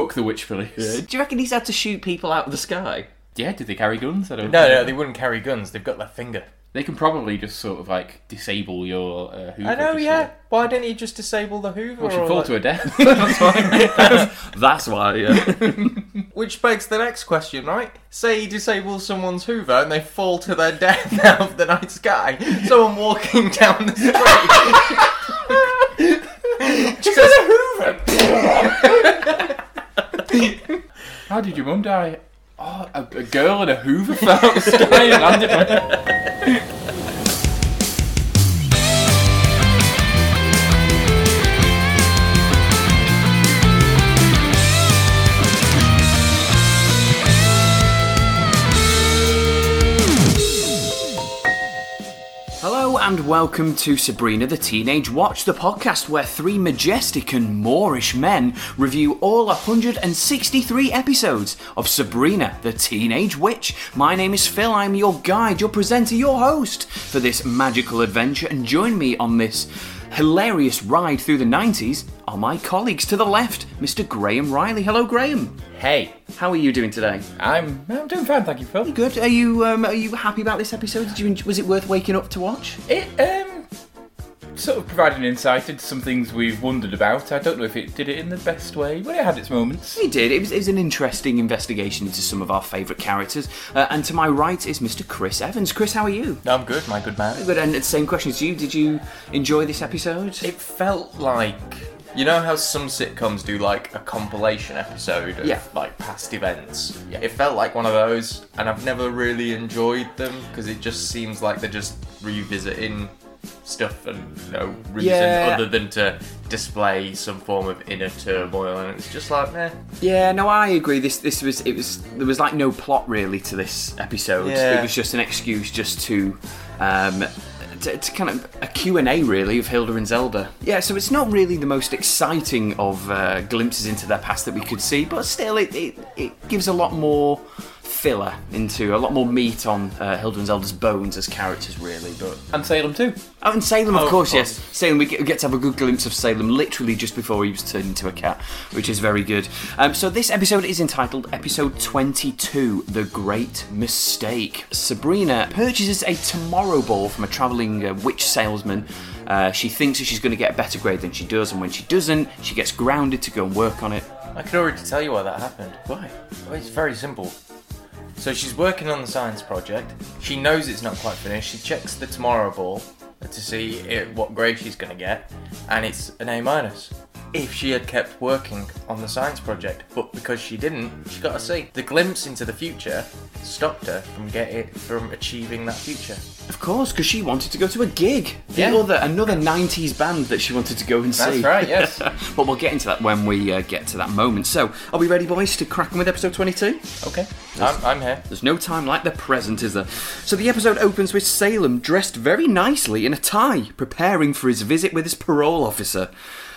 Fuck the witch police. Do you reckon he's had to shoot people out of the sky? Yeah, did they carry guns? I don't No, know. no, they wouldn't carry guns. They've got their finger. They can probably just sort of like disable your uh, Hoover. I know, just yeah. so- Why didn't he just disable the Hoover? Well, she'd or fall like- to her death. That's why. That's why. Yeah. Which begs the next question, right? Say he disables someone's Hoover and they fall to their death out of the night sky. Someone walking down the street. just with a Hoover. How did your mum die? Oh, a, a girl in a Hoover fell sky and welcome to Sabrina the Teenage Watch, the podcast where three majestic and Moorish men review all 163 episodes of Sabrina the Teenage Witch. My name is Phil, I'm your guide, your presenter, your host for this magical adventure, and join me on this hilarious ride through the 90s are my colleagues to the left, Mr. Graham Riley. Hello, Graham. Hey, How are you doing today? I'm I'm doing fine, thank you, Phil. Good. Are you um, are you happy about this episode? Did you was it worth waking up to watch? It um sort of provided an insight into some things we've wondered about. I don't know if it did it in the best way, but it had its moments. It did. It was, it was an interesting investigation into some of our favourite characters. Uh, and to my right is Mr. Chris Evans. Chris, how are you? I'm good, my good man. Good. And the same question to you. Did you enjoy this episode? It felt like you know how some sitcoms do like a compilation episode of Yeah. like past events. Yeah. It felt like one of those, and I've never really enjoyed them because it just seems like they're just revisiting stuff and no reason Yeah. other than to display some form of inner turmoil, and it's just like, meh. Yeah, no, I agree. This this was it was there was like no plot really to this episode. Yeah. It was just an excuse just to um to kind of a Q&A really of Hilda and Zelda. Yeah, so it's not really the most exciting of uh, glimpses into their past that we could see, but still it, it, it gives a lot more filler into a lot more meat on uh, Hilda and Zelda's bones as characters really, but And Salem too. Oh, and Salem, of Oh, course, course. yes. Salem, we get, we get to have a good glimpse of Salem literally just before he was turned into a cat, which is very good. Um, so, this episode is entitled Episode 22 The Great Mistake. Sabrina purchases a Tomorrow Ball from a travelling uh, witch salesman. Uh, she thinks that she's going to get a better grade than she does, and when she doesn't, she gets grounded to go and work on it. I can already tell you why that happened. Why? Well, it's very simple. So she's working on the science project. She knows it's not quite finished. She checks the tomorrow ball to see it, what grade she's going to get, and it's an A minus. If she had kept working on the science project, but because she didn't, she got a C. The glimpse into the future stopped her from getting from achieving that future. Of course, because she wanted to go to a gig. The Yeah. other, another 90s band that she wanted to go and see. That's right. Yes. but we'll get into that when we uh, get to that moment. So, are we ready, boys, to crack on with episode 22? okay. I'm, I'm here. There's no time like the present, is there? So, the episode opens with Salem dressed very nicely in a tie, preparing for his visit with his parole officer.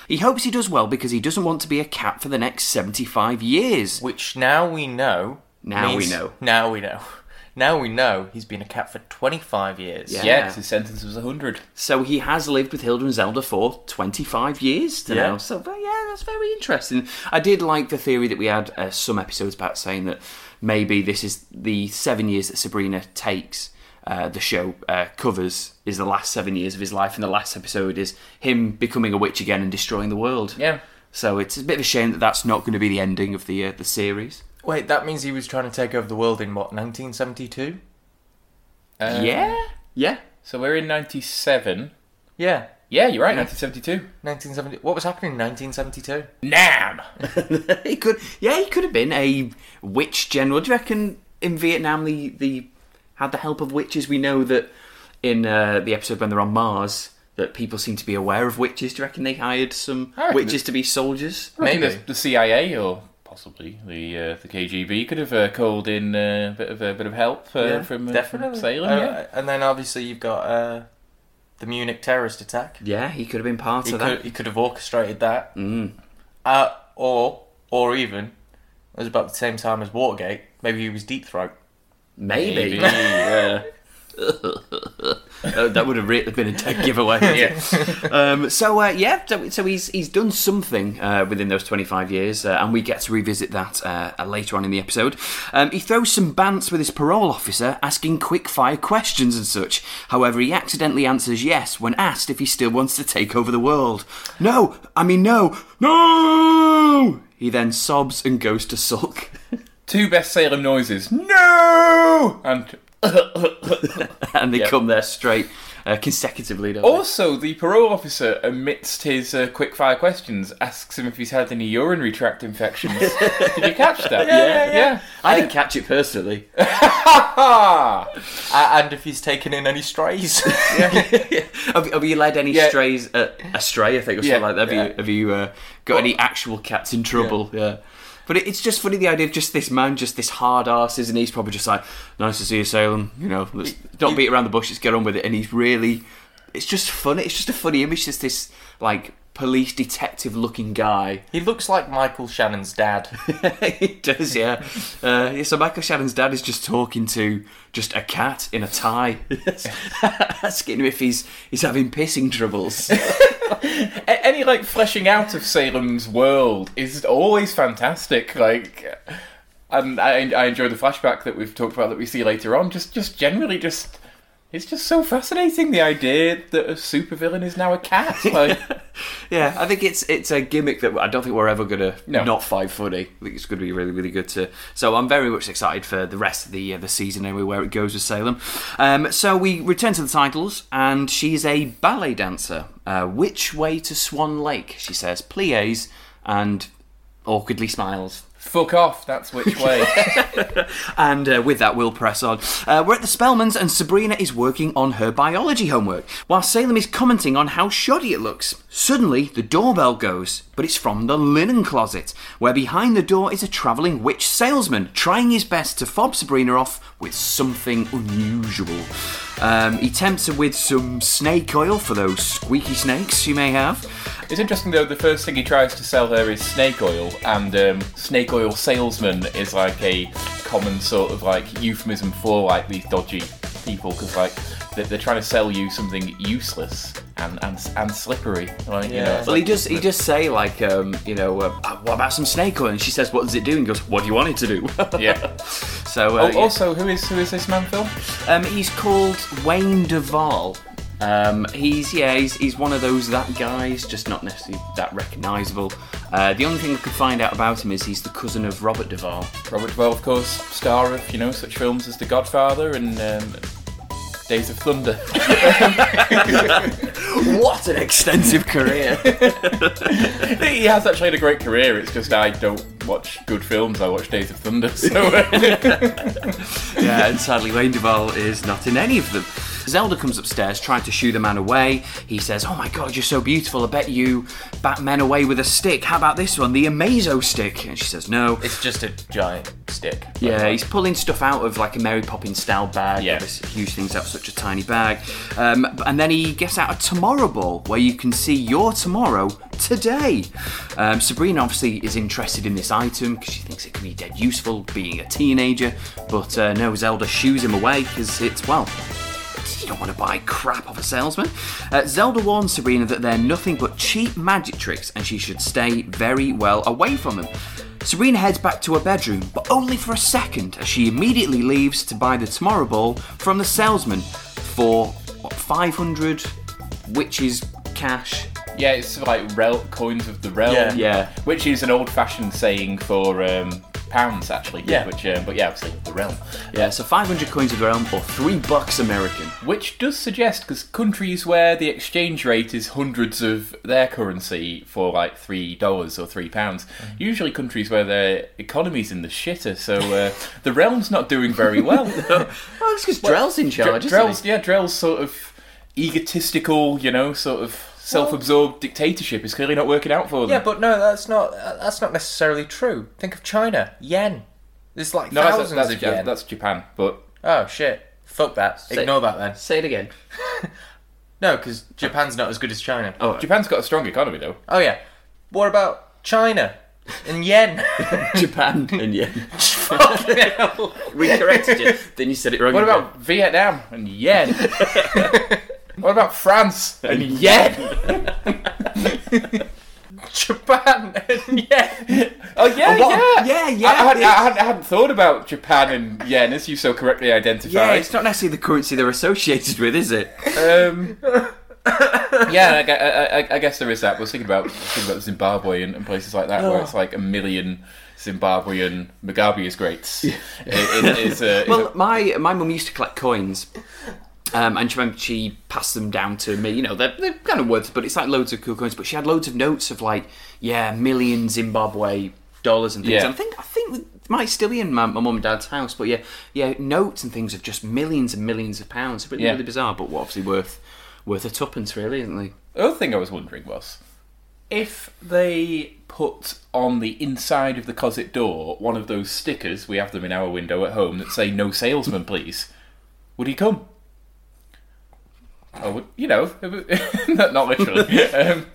He hopes he does well because he doesn't want to be a cat for the next 75 years. Which now we know. Now we know. Now we know. Now we know he's been a cat for 25 years. Yeah. Yeah, 'cause his sentence was 100. So he has lived with Hilda and Zelda for 25 years to Yeah. now. So but yeah, that's very interesting. I did like the theory that we had uh, some episodes about saying that maybe this is the seven years that Sabrina takes. Uh, the show uh, covers is the last seven years of his life, and the last episode is him becoming a witch again and destroying the world. Yeah. So it's a bit of a shame that that's not going to be the ending of the uh, the series. Wait, that means he was trying to take over the world in what, 1972? Um, yeah, yeah. So we're in 97. Yeah, Yeah, you're right, 1972. 1970. What was happening in 1972? Nam! he could, yeah, he could have been a witch general. Do you reckon in Vietnam the the had the help of witches? We know that in uh, the episode when they're on Mars that people seem to be aware of witches. Do you reckon they hired some witches to be soldiers? I Maybe. the, the CIA or possibly the uh, the KGB could have uh, called in uh, a bit of a bit of help uh, Yeah, from, uh, Definitely. from Salem. Uh, yeah. And then obviously you've got uh, the Munich terrorist attack. Yeah, he could have been part He of could, that. he could have orchestrated that. Mm. Uh, or, or even, it was about the same time as Watergate. Maybe he was Deep Throat. Maybe. Maybe. Uh, that would have really been a dead giveaway. Yeah. Um, so uh, yeah, so, so he's he's done something uh, within those 25 years, uh, and we get to revisit that uh, later on in the episode. Um, he throws some bants with his parole officer, asking quick fire questions and such. However, he accidentally answers yes when asked if he still wants to take over the world. No, I mean no, no. He then sobs and goes to sulk. Two best Salem noises. No! And and they Yeah. come there straight uh, consecutively. Don't they? also, the parole officer, amidst his uh, quickfire questions, asks him if he's had any urinary tract infections. Did you catch that? yeah, yeah. I didn't catch it personally. Uh, and if he's taken in any strays. have, have you led any Yeah. strays uh, astray? I think or something Yeah, like that. Have yeah. you have you uh, got any actual cats in trouble? Yeah. But it, it's just funny the idea of just this man, just this hard ass, isn't he? He's probably just like, nice to see you, Salem. You know, let's don't beat around the bush. Let's get on with it. And he's really, it's just funny. It's just a funny image. Just this like police detective looking guy. he looks like Michael Shannon's dad. he does, yeah. Uh, yeah. So Michael Shannon's dad is just talking to just a cat in a tie, asking him if he's he's having pissing troubles. Any like fleshing out of Salem's world is always fantastic. Like, and I, I enjoy the flashback that we've talked about that we see later on. Just, just generally, just it's just so fascinating the idea that a supervillain is now a cat. Like, yeah, I think it's it's a gimmick that I don't think we're ever gonna No. not find funny. I think it's going to be really really good to. So I'm very much excited for the rest of the uh, the season anyway, where it goes with Salem. Um, so we return to the titles, and she's a ballet dancer. Uh, which way to Swan Lake? She says, plies, and awkwardly smiles. Fuck off. That's which way. And uh, with that, we'll press on. Uh, we're at the Spellmans, and Sabrina is working on her biology homework, while Salem is commenting on how shoddy it looks. Suddenly, the doorbell goes, but it's from the linen closet, where behind the door is a travelling witch salesman trying his best to fob Sabrina off with something unusual. Um, he tempts her with some snake oil for those squeaky snakes you may have. It's interesting though. The first thing he tries to sell her is snake oil, and um, snake oil salesman is like a common sort of like euphemism for like these dodgy people because like they're, they're trying to sell you something useless and and, and slippery. Like, you know, Yeah. Well, like- he does. He does say like, um, you know, uh, "Uh, what about some snake oil? And she says, "What does it do?" And he goes, "What do you want it to do?" yeah. so, uh, Oh, yeah. also, who is who is this man, Phil? um, he's called Wayne Duvall. Um, he's yeah, he's, he's one of those that guys, just not necessarily that recognisable. Uh, the only thing I could find out about him is he's the cousin of Robert Duvall. Robert Duvall, of course, star of you know such films as The Godfather and um, Days of Thunder. What an extensive career! he has actually had a great career. It's just I don't watch good films. I watch Days of Thunder. So uh, yeah, and sadly Wayne Duvall is not in any of them. Zelda comes upstairs trying to shoo the man away. He says, Oh my god, you're so beautiful. I bet you bat men away with a stick. How about this one, the Amazo stick? And she says, No. It's just a giant stick. Yeah, he's pulling stuff out of like a Mary Poppins style bag. Yeah. This huge things out of such a tiny bag. Um, and then he gets out a tomorrow ball where you can see your tomorrow today. Um, Sabrina obviously is interested in this item because she thinks it can be dead useful being a teenager. But uh, no, Zelda shoos him away because it's, well, don't want to buy crap off a salesman. Uh, Zelda warns Sabrina that they're nothing but cheap magic tricks and she should stay very well away from them. Sabrina heads back to her bedroom, but only for a second as she immediately leaves to buy the Tomorrow Ball from the salesman for what, 500 witches cash. yeah, it's like rel- coins of the realm. Yeah. Yeah. which is an old-fashioned saying for um, pounds, actually. Yeah. Which, um, but yeah, obviously the realm. Yeah, so 500 coins of the realm or 3 bucks American. Which does suggest, because countries where the exchange rate is hundreds of their currency for like three dollars or three pounds, usually countries where their economy's in the shitter, so uh, the realm's not doing very well. Well, it's because Drell's in charge, Drell's, yeah, Drell's sort of egotistical, you know, sort of self-absorbed dictatorship is clearly not working out for them. Yeah, but no, that's not uh, that's not necessarily true. Think of China, yen. There's like no, that's, thousands that's, of Ja- yen. that's Japan, but Oh shit! Fuck that. Say- Ignore that then. Say it again. No, because Japan's not as good as China. Oh, Japan's got a strong economy though. Oh yeah. What about China and yen? Japan and yeah. we corrected you. Then you said it wrong. What again. about Vietnam and yen? What about France and yen? Japan and yen. Oh yeah, Oh, yeah, yeah, yeah, I, I, hadn't, I, hadn't, I hadn't thought about Japan and yen as you so correctly identified. Yeah, it's not necessarily the currency they're associated with, is it? Um, yeah, I, I, I, I guess there is that. Was thinking about thinking about Zimbabwe and, and places like that where it's like a million Zimbabwean Mugabe is greats. It- it is a- is Well, a- my my mum used to collect coins. Um, and she, remember she passed them down to me. You know, they're, they're kind of worth, but it's like loads of cool coins. But she had loads of notes of like, yeah, million Zimbabwe dollars and things. Yeah. And I think I think it might still be in my, my mum and dad's house. But yeah, yeah, notes and things of just millions and millions of pounds. Really, Yeah. really bizarre, but obviously worth worth a tuppence, really, isn't they? The other thing I was wondering was if they put on the inside of the closet door one of those stickers, we have them in our window at home, that say no salesman, please, would he come? Oh, you know, not, not literally. um,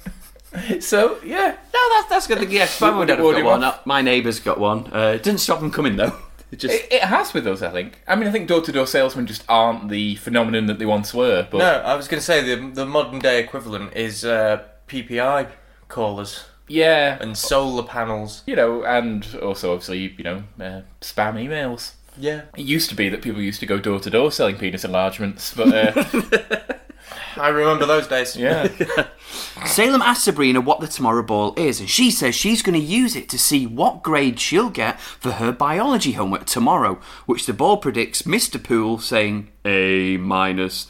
so, yeah. No, that's that's good. Yeah, my mum and dad have got one. My neighbour's got one. Uh, it didn't stop them coming though. It just It, it has with us, I think. I mean, I think door to door salesmen just aren't the phenomenon that they once were. But No, I was going to say the the modern day equivalent is uh, PPI callers yeah, and solar panels. you know, and also obviously, you know, uh, spam emails. Yeah, It used to be that people used to go door to door selling penis enlargements, but uh, I remember those days. yeah, Salem asks Sabrina what the tomorrow ball is, and she says she's going to use it to see what grade she'll get for her biology homework tomorrow, which the ball predicts Mr. Pool saying A minus.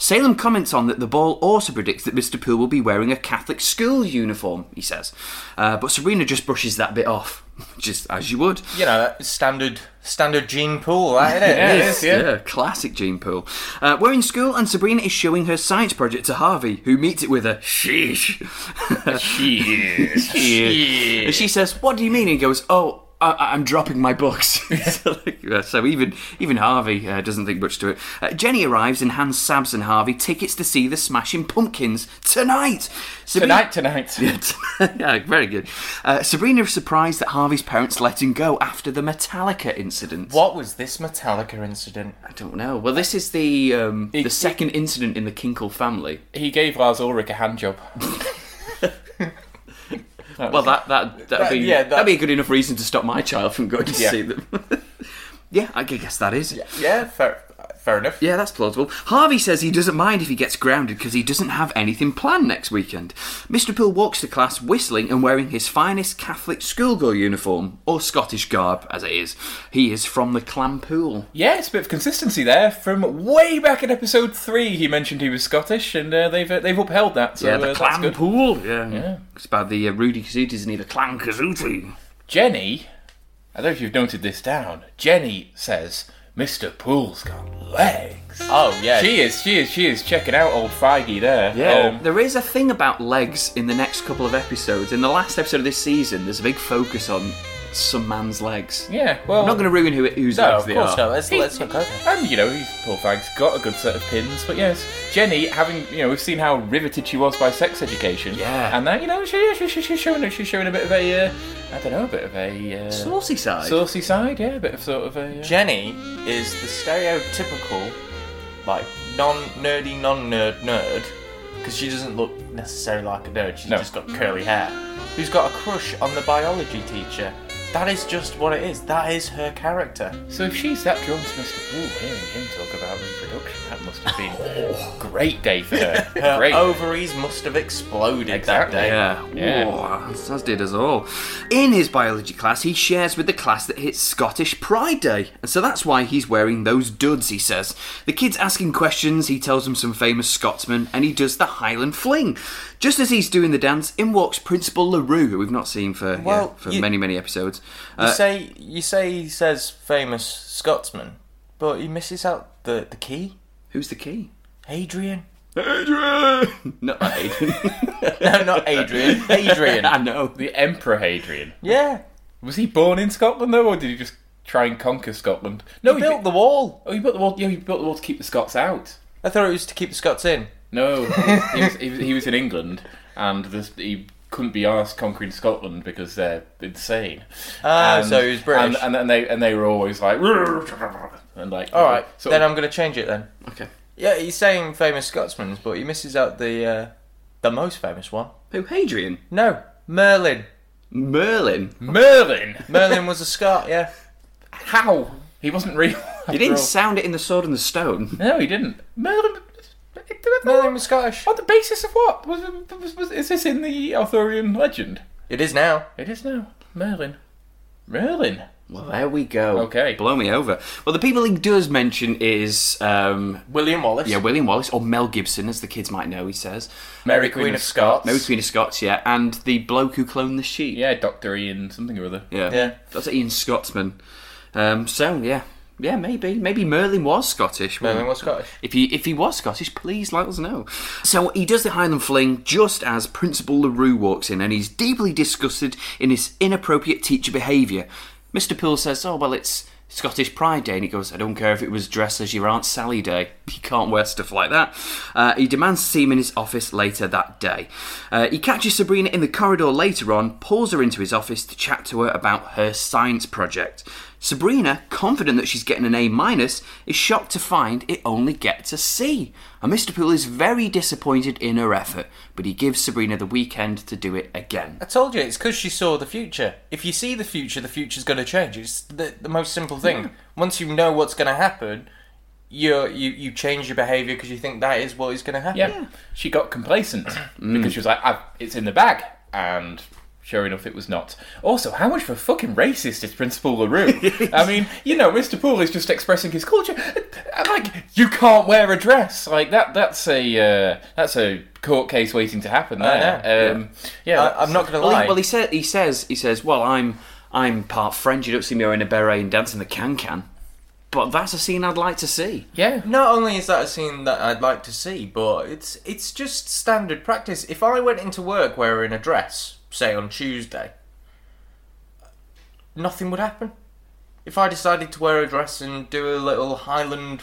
Salem comments on that the ball also predicts that Mr. Pool will be wearing a Catholic school uniform, he says. Uh, but Sabrina just brushes that bit off, just as you would. You know, standard standard gene pool, that, isn't it? Yeah, it Yes, is, yeah. classic Gene Pool. Uh, we're in school, and Sabrina is showing her science project to Harvey, who meets it with a sheesh. Jeez. And she says, "What do you mean?" And he goes, "Oh, I- I'm dropping my books." so, like, uh, so even even Harvey uh, doesn't think much to it. Uh, Jenny arrives and hands Sabs and Harvey tickets to see the Smashing Pumpkins tonight. Sabrina- tonight, tonight. yeah, very good. Uh, Sabrina is surprised that Harvey's parents let him go after the Metallica incident. What was this Metallica incident? I don't know. Well, this is the um, It- the second incident in the Kinkle family. He gave Lars Ulrich a hand job. Well, that that that'd That- be yeah, that- that'd be a good enough reason to stop my child from going to Yeah. see them. yeah, I guess that is. Yeah, fair, fair enough. Yeah, that's plausible. Harvey says he doesn't mind if he gets grounded because he doesn't have anything planned next weekend. Mr. Pool walks to class whistling and wearing his finest Catholic schoolgirl uniform, or Scottish garb as it is. He is from the Clan Pool. Yeah, it's a bit of consistency there. From way back in episode three, he mentioned he was Scottish, and uh, they've uh, they've upheld that. So yeah, the uh, that's good. Clan Pool. Yeah. Yeah. It's about the uh, Rudy Kazooties and the Clan Kazootie. Jenny, I don't know if you've noted this down. Jenny says, "Mr. Pool's got legs." Oh yeah, She is, she is, she is checking out old Feig there. Yeah, Um, there is a thing about legs in the next couple of episodes. In the last episode of this season, there's a big focus on some man's legs. yeah. Well, I'm not going to ruin who it, whose no, legs of they course are. not. Let's He- let's not go there. And you know, he's, Paul Feig's got a good set of pins, but yes, Jenny having you know we've seen how riveted she was by sex education. Yeah. and that you know she, she, she she's showing she's showing a bit of a uh, I don't know a bit of a uh, Saucy side. saucy side, yeah, a bit of sort of a uh, Jenny is the stereotypical, like non-nerdy, non-nerd nerd, because she doesn't look necessarily like a nerd. She's No. just got curly hair. Who's got a crush on the biology teacher? That is just what it is. That is her character. So if she's that drawn to Mr. Pool, hearing him talk about reproduction, that must have been a oh. great day for her. Her great. ovaries must have exploded Exactly. that day. Yeah, Yeah. As- did us all. In his biology class, he shares with the class that it's Scottish Pride Day, and so that's why he's wearing those duds, he says. The kids ask him questions, he tells them some famous Scotsmen, and he does the Highland Fling. Just as he's doing the dance, in walks Principal LaRue, who we've not seen for, yeah, Well, for you- many, many episodes. You Uh, say you say he says famous Scotsman, but he misses out the the key. who's the key? Adrian. Adrian! Not Adrian. No, not Adrian. Adrian. I know. the Emperor Hadrian. Yeah. Was he born in Scotland though, or did he just try and conquer Scotland? No, He built the wall. Oh, he built the wall. Yeah, he built the wall to keep the Scots out. I thought it was to keep the Scots in. No, he was, he was, he was in England, and this, he couldn't be asked conquering Scotland because they're insane. Ah, And- so he was British. and, and, and they and they were always like, and like, All right, so then I'm going to change it then. Okay. Yeah, he's saying famous Scotsman, but he misses out the uh, the most famous one. Who? Hadrian? No, Merlin. Merlin? Merlin. Merlin was a Scot. Yeah. How he wasn't real. You didn't sound it in the Sword and the Stone. No, he didn't. Merlin. Merlin was Scottish. On the basis of what? Was, was, was, is this in the Arthurian legend? It is now. It is now. Merlin. Merlin. Well, there we go. Okay. Blow me over. Well, the people he does mention is, um, William Wallace. yeah, William Wallace, or Mel Gibson, as the kids might know, he says. Mary Queen of Scots. Mary Queen of Scots, yeah, and the bloke who cloned the sheep. Yeah, Doctor Ian something or other. Yeah. Yeah. That's Ian Scotsman. Um, so, yeah. Yeah, maybe. Maybe Merlin was Scottish. Merlin was Scottish. If he if he was Scottish, please let us know. So he does the Highland fling just as Principal LaRue walks in, and he's deeply disgusted in his inappropriate teacher behaviour. Mr. Pool says, "Oh well, it's Scottish Pride Day," and he goes, "I don't care if it was dressed as your Aunt Sally Day. You can't wear stuff like that." Uh, he demands to see him in his office later that day. Uh, he catches Sabrina in the corridor later on, pulls her into his office to chat to her about her science project. Sabrina, confident that she's getting an A minus, is shocked to find it only gets a C. And Mr. Pool is very disappointed in her effort, but he gives Sabrina the weekend to do it again. I told you, it's because she saw the future. If you see the future, the future's going to change. It's the, the most simple thing. Once you know what's going to happen, you you you change your behaviour because you think that is what is going to happen. Yeah. She got complacent because she was like, i "It's in the bag," and sure enough, it was not. Also, how much of a fucking racist is Principal Larue? I mean, you know, Mr. Pool is just expressing his culture. And, Like, you can't wear a dress like that. That's a uh, that's a court case waiting to happen. There, know, um, yeah. I, I'm not going to Well, lie. he, well, he said he says he says, "Well, I'm I'm part French. You don't see me wearing a beret and dancing the can can." But that's a scene I'd like to see. yeah. Not only is that a scene that I'd like to see, but it's it's just standard practice. If I went into work wearing a dress, say on Tuesday, nothing would happen. If I decided to wear a dress and do a little Highland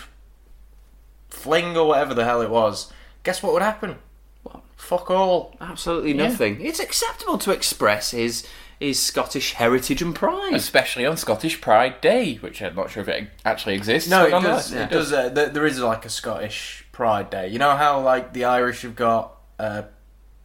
fling or whatever the hell it was, guess what would happen? What? Fuck all. Absolutely nothing. It's acceptable to express his his Scottish heritage and pride. Especially on Scottish Pride Day, which I'm not sure if it actually exists. No, but it nonetheless, does. It does. Uh, there, there is like a Scottish Pride Day. You know how like the Irish have got uh,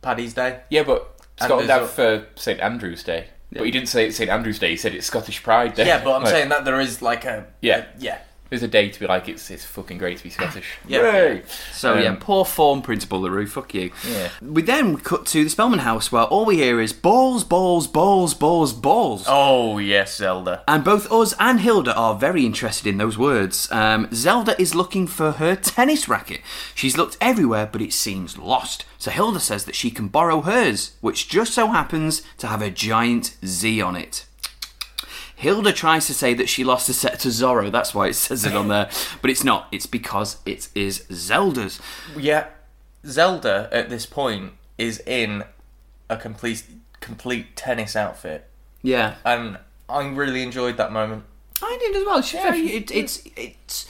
Paddy's Day. Yeah, but And Scotland have for St Andrew's Day. But he didn't say it's St Andrew's Day. He said it's Scottish Pride Day. Yeah, but I'm Like, saying that there is like a Yeah. a- yeah. There's a day to be like it's it's fucking great to be Scottish. Yeah. Hooray! So Um, yeah, poor form, Principal Larue. Fuck you. Yeah. We then cut to the Spellman house, where all we hear is balls, balls, balls, balls, balls. Oh yes, Zelda. And both us and Hilda are very interested in those words. Um, Zelda is looking for her tennis racket. She's looked everywhere, but it seems lost. So Hilda says that she can borrow hers, which just so happens to have a giant Z on it. Hilda tries to say that she lost a set to Zorro, that's why it says it on there. But it's not, it's because it is Zelda's. Yeah, Zelda at this point is in a complete complete tennis outfit, Yeah. and I really enjoyed that moment. I did as well. She's very, it, it's it's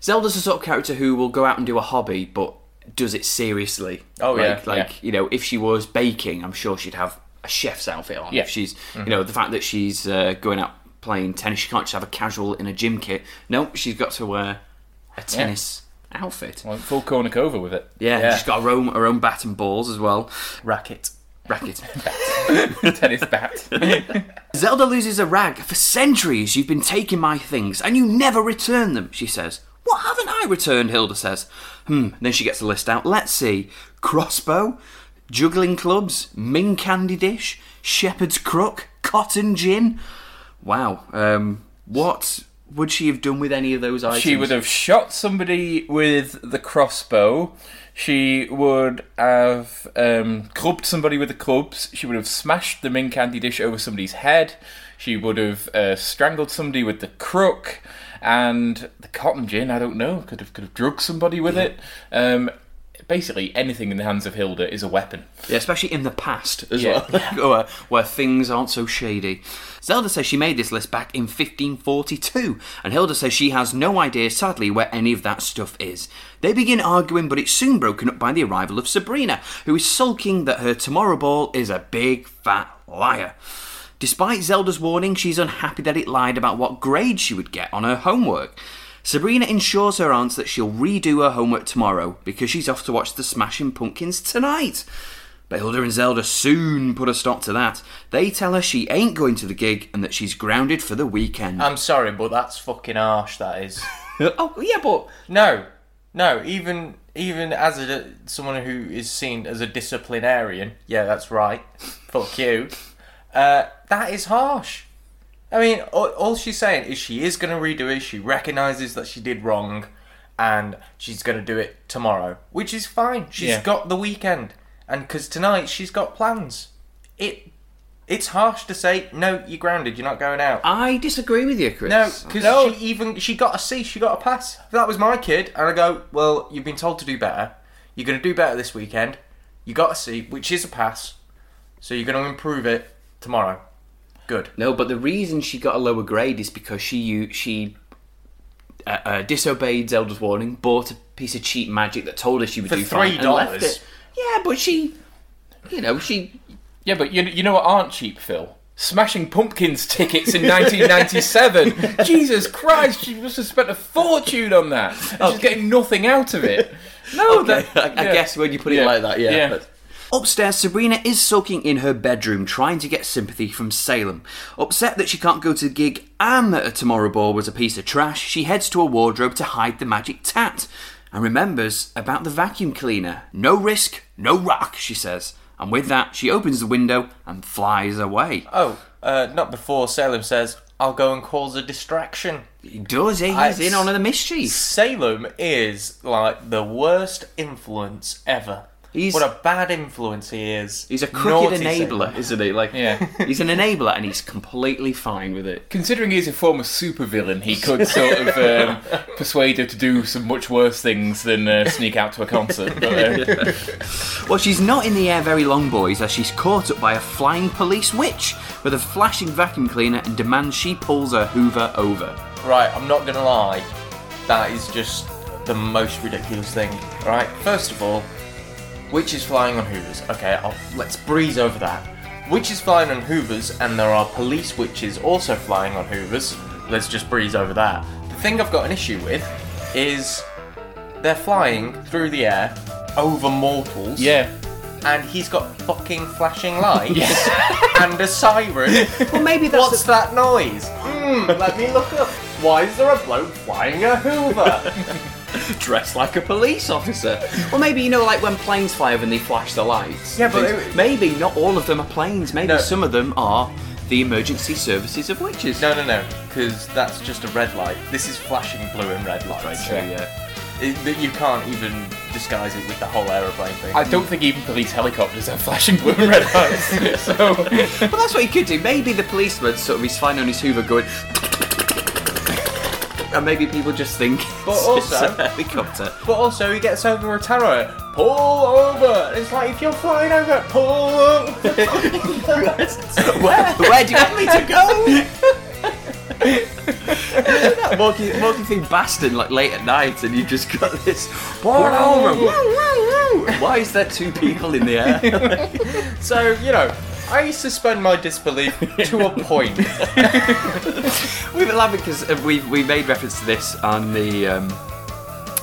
Zelda's the sort of character who will go out and do a hobby, but does it seriously. Oh, like, yeah, like yeah. you know, if she was baking, I'm sure she'd have a chef's outfit on. Yeah. If she's, you know, the fact that she's uh, going out playing tennis, she can't just have a casual in a gym kit. No, she's got to wear a tennis outfit. Like full cornucova with it. Yeah, Yeah. she's got her own her own bat and balls as well. Racket. Racket. Tennis bat. Zelda loses a rag. For centuries you've been taking my things and you never return them, she says. What haven't I returned? Hilda says. Hmm, then she gets the list out. Let's see. Crossbow, juggling clubs, Ming candy dish, shepherd's crook, cotton gin. Wow. Um, what would she have done with any of those items? She would have shot somebody with the crossbow. She would have um, clubbed somebody with the clubs. She would have smashed the Ming candy dish over somebody's head. She would have uh, strangled somebody with the crook. And the cotton gin, I don't know, could have could have drugged somebody with it. Um, basically anything in the hands of Hilda is a weapon. Yeah, especially in the past as Yeah. well, where, where things aren't so shady. Zelda says she made this list back in 1542, and Hilda says she has no idea, sadly, where any of that stuff is. They begin arguing, but it's soon broken up by the arrival of Sabrina, who is sulking that her tomorrow ball is a big fat liar. Despite Zelda's warning, she's unhappy that it lied about what grade she would get on her homework. Sabrina ensures her aunts that she'll redo her homework tomorrow because she's off to watch the Smashing Pumpkins tonight. But Hilda and Zelda soon put a stop to that. They tell her she ain't going to the gig and that she's grounded for the weekend. I'm sorry, but that's fucking harsh. That is. oh, yeah, but No, no. Even even as a someone who is seen as a disciplinarian, yeah, that's right. Fuck you. Uh, that is harsh. I mean, all, all she's saying is she is going to redo it. She recognises that she did wrong, and she's going to do it tomorrow, which is fine. She's Yeah. got the weekend, and because tonight she's got plans. It it's harsh to say no. You're grounded. You're not going out. I disagree with you, Chris. No, because No. she even she got a C, she got a pass. If that was my kid, and I go, well, you've been told to do better. You're going to do better this weekend. You got a C, which is a pass. So you're going to improve it tomorrow. Good. No, but the reason she got a lower grade is because she she uh, uh, disobeyed Zelda's warning, bought a piece of cheap magic that told her she would For do fine, and left $3. it. Yeah, but she, you know, she. Yeah, but you, you know what aren't cheap, Phil? Smashing Pumpkins tickets in 1997. Jesus Christ, she must have spent a fortune on that. And She's getting nothing out of it. No, I, that, I yeah. guess when you put it Yeah. like that, yeah. Yeah. but- Upstairs, Sabrina is sulking in her bedroom, trying to get sympathy from Salem. Upset that she can't go to the gig and that her tomorrow ball was a piece of trash, she heads to a wardrobe to hide the magic tat and remembers about the vacuum cleaner. No risk, no rock, she says. And with that, she opens the window and flies away. Oh, uh, not before Salem says, I'll go and cause a distraction. He does, he? I- in on the mischief. Salem is like the worst influence ever. He's- what a bad influence he is. He's a crooked Naughty enabler, isn't he? Like, Yeah. he's an enabler and he's completely fine with it. Considering he's a former supervillain, he could sort of um, persuade her to do some much worse things than uh, sneak out to a concert. But, uh, Well, she's not in the air very long, boys, as she's caught up by a flying police witch with a flashing vacuum cleaner and demands she pulls her Hoover over. Right, I'm not gonna lie. That is just the most ridiculous thing. Right, first of all, witches flying on hoovers. Okay, I'll, let's breeze over that. Witches flying on hoovers, and there are police witches also flying on hoovers. Let's just breeze over that. The thing I've got an issue with is they're flying through the air over mortals. yeah. And he's got fucking flashing lights and a siren. Well, maybe that's What's that noise? Hmm, let me look up. Why is there a bloke flying a Hoover? dressed like a police officer. Well, maybe you know, like when planes fly over and they flash the lights. Yeah, but Things- it- maybe not all of them are planes. Maybe No. some of them are the emergency services of witches. no, no, no, because that's just a red light. This is flashing blue and red lights. Right, true, yeah. It, that you can't even disguise it with the whole aeroplane thing. I don't think even police helicopters have flashing blue and red lights. so, Well, that's what he could do. Maybe the policeman sort of he's flying on his Hoover going. And maybe people just think But it's also- a helicopter. But also, he gets over a tarot. Pull over. It's like if you're flying over, pull over. Where? Where do you want me to go? walking, walking through Baston like late at night, and you've just got this. Pull over! Why is there two people in the air? so you know, I suspend my disbelief to a point. we were laughing because we we made reference to this on the um,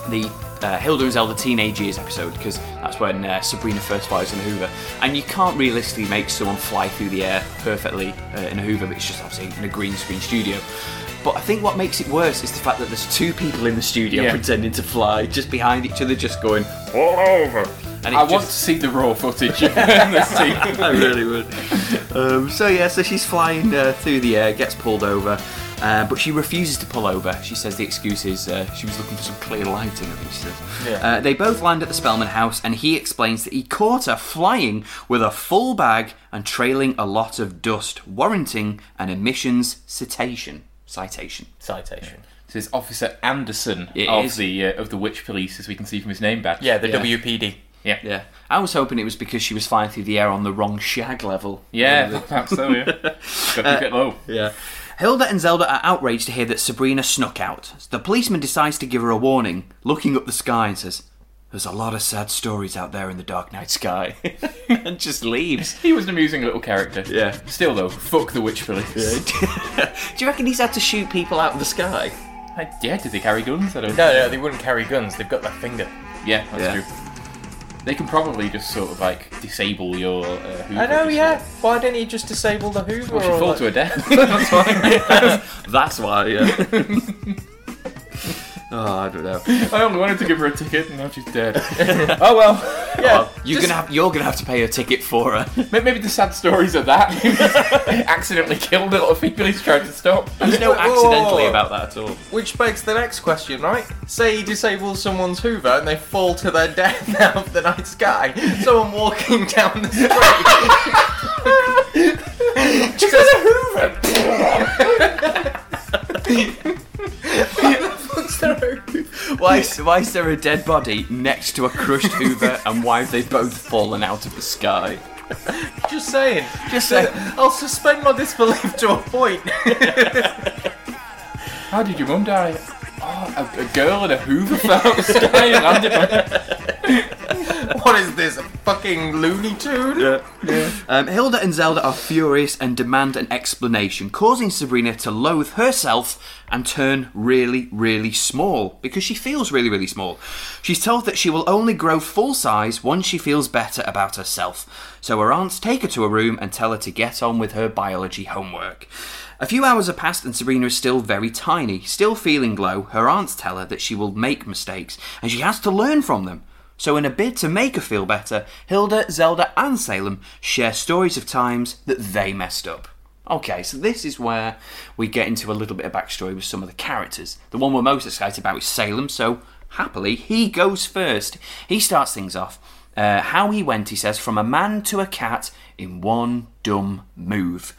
the uh, Hilda and Zelda Teenage Years episode because that's when uh, Sabrina first flies in a Hoover, and you can't realistically make someone fly through the air perfectly uh, in a Hoover. But it's just obviously in a green screen studio. But I think what makes it worse is the fact that there's two people in the studio Yeah. pretending to fly just behind each other, just going all over. And it I just, want to see the raw footage of the scene. I really would. Um, so yeah, so she's flying uh, through the air, gets pulled over, uh, but she refuses to pull over. She says the excuse is uh, she was looking for some clear lighting. I think she says. Yeah. Uh, they both land at the Spellman house, and he explains that he caught her flying with a full bag and trailing a lot of dust, warranting an emissions citation. Citation. Citation. So it's Officer Anderson It of is. the uh, of the Witch Police, as we can see from his name badge. Yeah, the Yeah. WPD. Yeah, Yeah. I was hoping it was because she was flying through the air on the wrong shag level. yeah. Perhaps so. Yeah, got to keep it low. Yeah. Hilda and Zelda are outraged to hear that Sabrina snuck out. The policeman decides to give her a warning, looking up the sky and says, There's a lot of sad stories out there in the dark night sky. and just leaves. He was an amusing little character. Yeah. Still though, fuck the Witch Police. Do you reckon he's had to shoot people out of the sky? I- yeah, did they carry guns? I don't No, no, they wouldn't carry guns. They've got their finger. Yeah, that's Yeah. true. They can probably just sort of like disable your. Uh, Hoover I know, just yeah. sort Why didn't he just disable the Hoover? of- Well, she'd or fall like- to her death. that's fine. That's why, yeah. Oh, I don't know. I only wanted to give her a ticket, and now she's dead. oh well. Oh, yeah, You're gonna have you're gonna have to pay a ticket for her. May- Maybe the sad stories of that. accidentally killed a lot of people he's trying to stop. There's no Whoa, whoa, accidentally whoa. about that at all. Which begs the next question, right? Say he disables someone's Hoover and they fall to their death out of the night sky. Someone walking down the street. Just a Hoover. What's the Why is, why is there a dead body next to a crushed Hoover, and why have they both fallen out of the sky? Just saying. Just saying. I'll suspend my disbelief to a point. How did your mum die? Oh, a, a girl in a Hoover fell out of the sky and landed on what is this? A fucking Looney Tune? Um, Hilda and Zelda are furious and demand an explanation, causing Sabrina to loathe herself and turn really, really small because she feels really, really small. She's told that she will only grow full size once she feels better about herself. So her aunts take her to a room and tell her to get on with her biology homework. A few hours have passed and Sabrina is still very tiny. Still feeling low, her aunts tell her that she will make mistakes and she has to learn from them. So, in a bid to make her feel better, Hilda, Zelda, and Salem share stories of times that they messed up. Okay, so this is where we get into a little bit of backstory with some of the characters. The one we're most excited about is Salem, so happily, he goes first. He starts things off. Uh, how he went, he says, from a man to a cat in one dumb move.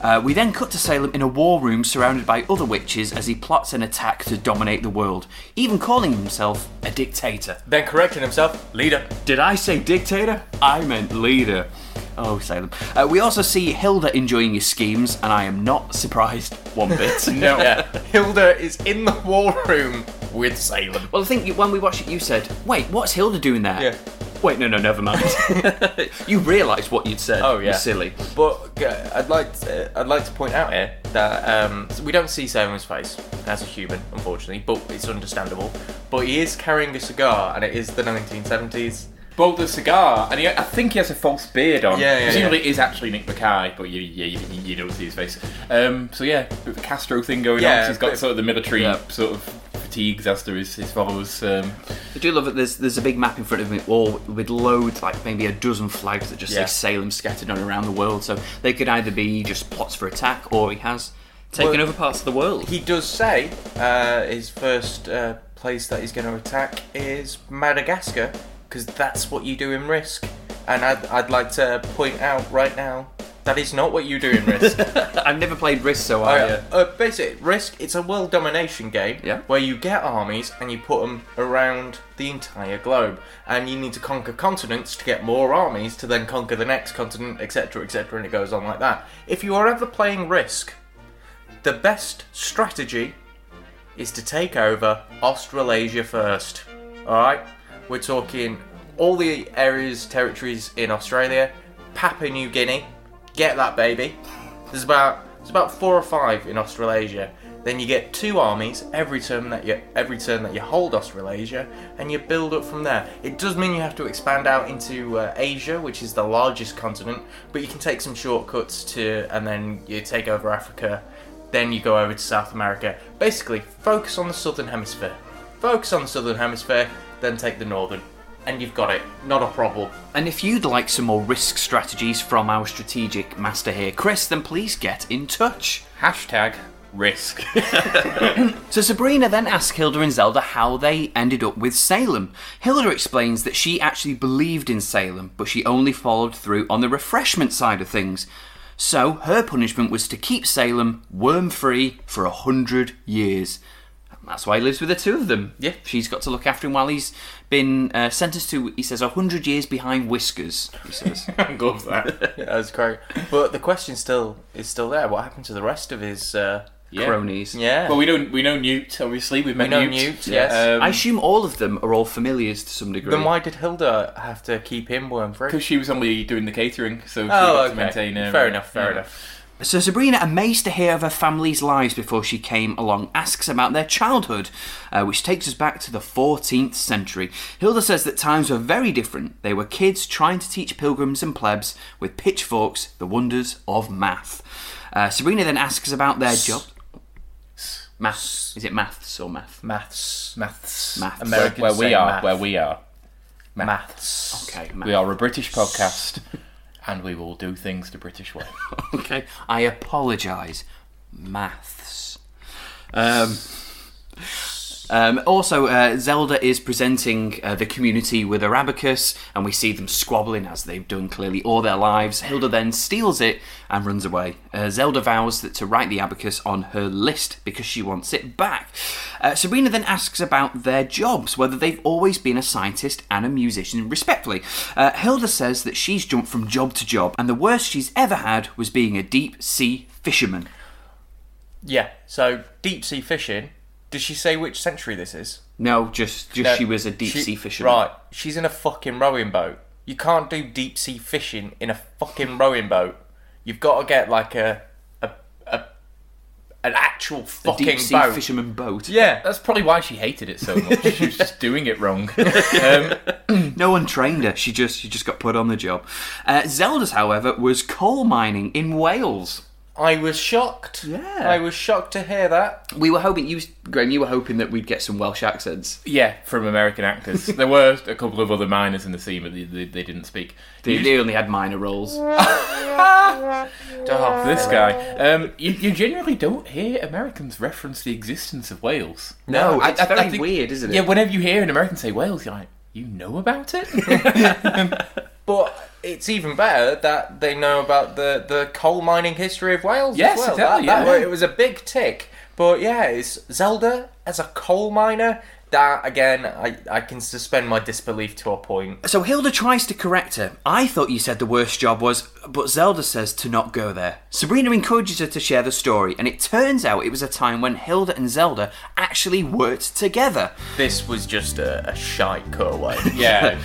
Uh, we then cut to Salem in a war room surrounded by other witches as he plots an attack to dominate the world, even calling himself a dictator. Then correcting himself, leader. Did I say dictator? I meant leader. Oh, Salem. Uh, we also see Hilda enjoying his schemes, and I am not surprised one bit. No. Yeah. Hilda is in the war room with Salem. Well, I think when we watched it, you said, "Wait, what's Hilda doing there?" Yeah. Wait, no, no, never mind. you realised what you'd said. Oh, yeah. silly. But uh, I'd like to, I'd like to point out here that um, we don't see Salem's face as a human, unfortunately, but it's understandable. But he is carrying a cigar, and it is the 1970s. Bold the cigar, and he, I think he has a false beard on. Yeah, yeah, Presumably yeah. it is actually Nick Bakay, but you, you, you, you don't see his face. Um, so yeah, bit of a Castro thing going Yeah, on. He's got bit- sort of the military Yeah. sort of fatigues as to his, his followers. Um, I do love that there's there's a big map in front of me, all with loads, like maybe a dozen flags that just Yeah. say Salem scattered on around the world. So they could either be just plots for attack, or he has taken Well, over parts of the world. He does say uh, his first uh, place that he's going to attack is Madagascar, because that's what you do in Risk. And I'd, I'd like to point out right now that is not what you do in Risk. I've never played Risk, so I. Uh, Uh, uh, basically, Risk, it's a world domination game Yeah. where you get armies and you put them around the entire globe. And you need to conquer continents to get more armies to then conquer the next continent, etc., etc., and it goes on like that. If you are ever playing Risk, the best strategy is to take over Australasia first. Alright? We're talking all the areas, territories in Australia, Papua New Guinea, get that baby. There's about there's about four or five in Australasia. Then you get two armies every turn that you every turn that you hold Australasia, and you build up from there. It does mean you have to expand out into uh, Asia, which is the largest continent, but you can take some shortcuts to, and then you take over Africa. Then you go over to South America. Basically, focus on the southern hemisphere. Focus on the southern hemisphere, then take the northern, and you've got it. Not a problem. and if you'd like some more Risk strategies from our strategic master here, Chris, then please get in touch. hashtag risk. So Sabrina then asks Hilda and Zelda how they ended up with Salem. Hilda explains that she actually believed in Salem, but she only followed through on the refreshment side of things. So her punishment was to keep Salem worm free for a hundred years. That's why he lives with the two of them. Yeah. She's got to look after him while he's been uh, sentenced to, he says, a hundred years behind whiskers, he says. I love that. Yeah, that's great. But the question still is still there. What happened to the rest of his? Uh, Yeah. Cronies. yeah. Well, we know we know Newt. Obviously, we've met know Newt. Newt, yes. Um, I assume all of them are all familiars to some degree. then why did Hilda have to keep him worm free? because she was only doing the catering, so she Oh, got okay. to maintain. Um, fair enough. Fair yeah. enough. So Sabrina, amazed to hear of her family's lives before she came along, asks about their childhood, uh, which takes us back to the 14th century. Hilda says that times were very different. They were kids trying to teach pilgrims and plebs with pitchforks the wonders of math. Uh, Sabrina then asks about their job. Maths. Is it maths or math? Maths. Maths. Maths. Americans where, where we are, math. where we are. Maths. Okay, We are a British podcast, and we will do things the British way. Okay, I apologise. Maths. Um, um, also, uh, Zelda is presenting uh, the community with her abacus, and we see them squabbling as they've done clearly all their lives. Hilda then steals it and runs away. Uh, Zelda vows that to write the abacus on her list because she wants it back. Uh, Sabrina then asks about their jobs, whether they've always been a scientist and a musician, respectively. Uh, Hilda says that she's jumped from job to job, and the worst she's ever had was being a deep sea fisherman. Yeah. So deep sea fishing. Did she say which century this is? No, just just No, she was a deep she- sea fisherman. Right. She's in a fucking rowing boat. You can't do deep sea fishing in a fucking rowing boat. You've got to get like a a, a an actual A fucking deep sea boat. fisherman boat. Yeah. That's probably why she hated it so much. she was just doing it wrong. Um, No one trained her. She just she just got put on the job. Uh, Zelda's, however, was coal mining in Wales. I was shocked. Yeah. I was shocked to hear that. We were hoping you, Graham. You were hoping that we'd get some Welsh accents. yeah, from American actors. There were a couple of other miners in the scene, but they, they, they didn't speak. They, they only had minor roles. Oh, This guy. Um, you, you generally don't hear Americans reference the existence of Wales. No, I- it's I- I very think- weird, isn't it? Yeah, whenever you hear an American say Wales, you're like, you know about it? But it's even better that they know about the, the coal mining history of Wales Yes, as well. exactly, That- that yeah. wa- it was a big tick. But yeah, it's Zelda as a coal miner. That again, I, I can suspend my disbelief to a point. So Hilda tries to correct her. I thought you said the worst job was, but Zelda says to not go there. Sabrina encourages her to share the story, and it turns out it was a time when Hilda and Zelda actually worked together. This was just a, a shite cutaway. yeah.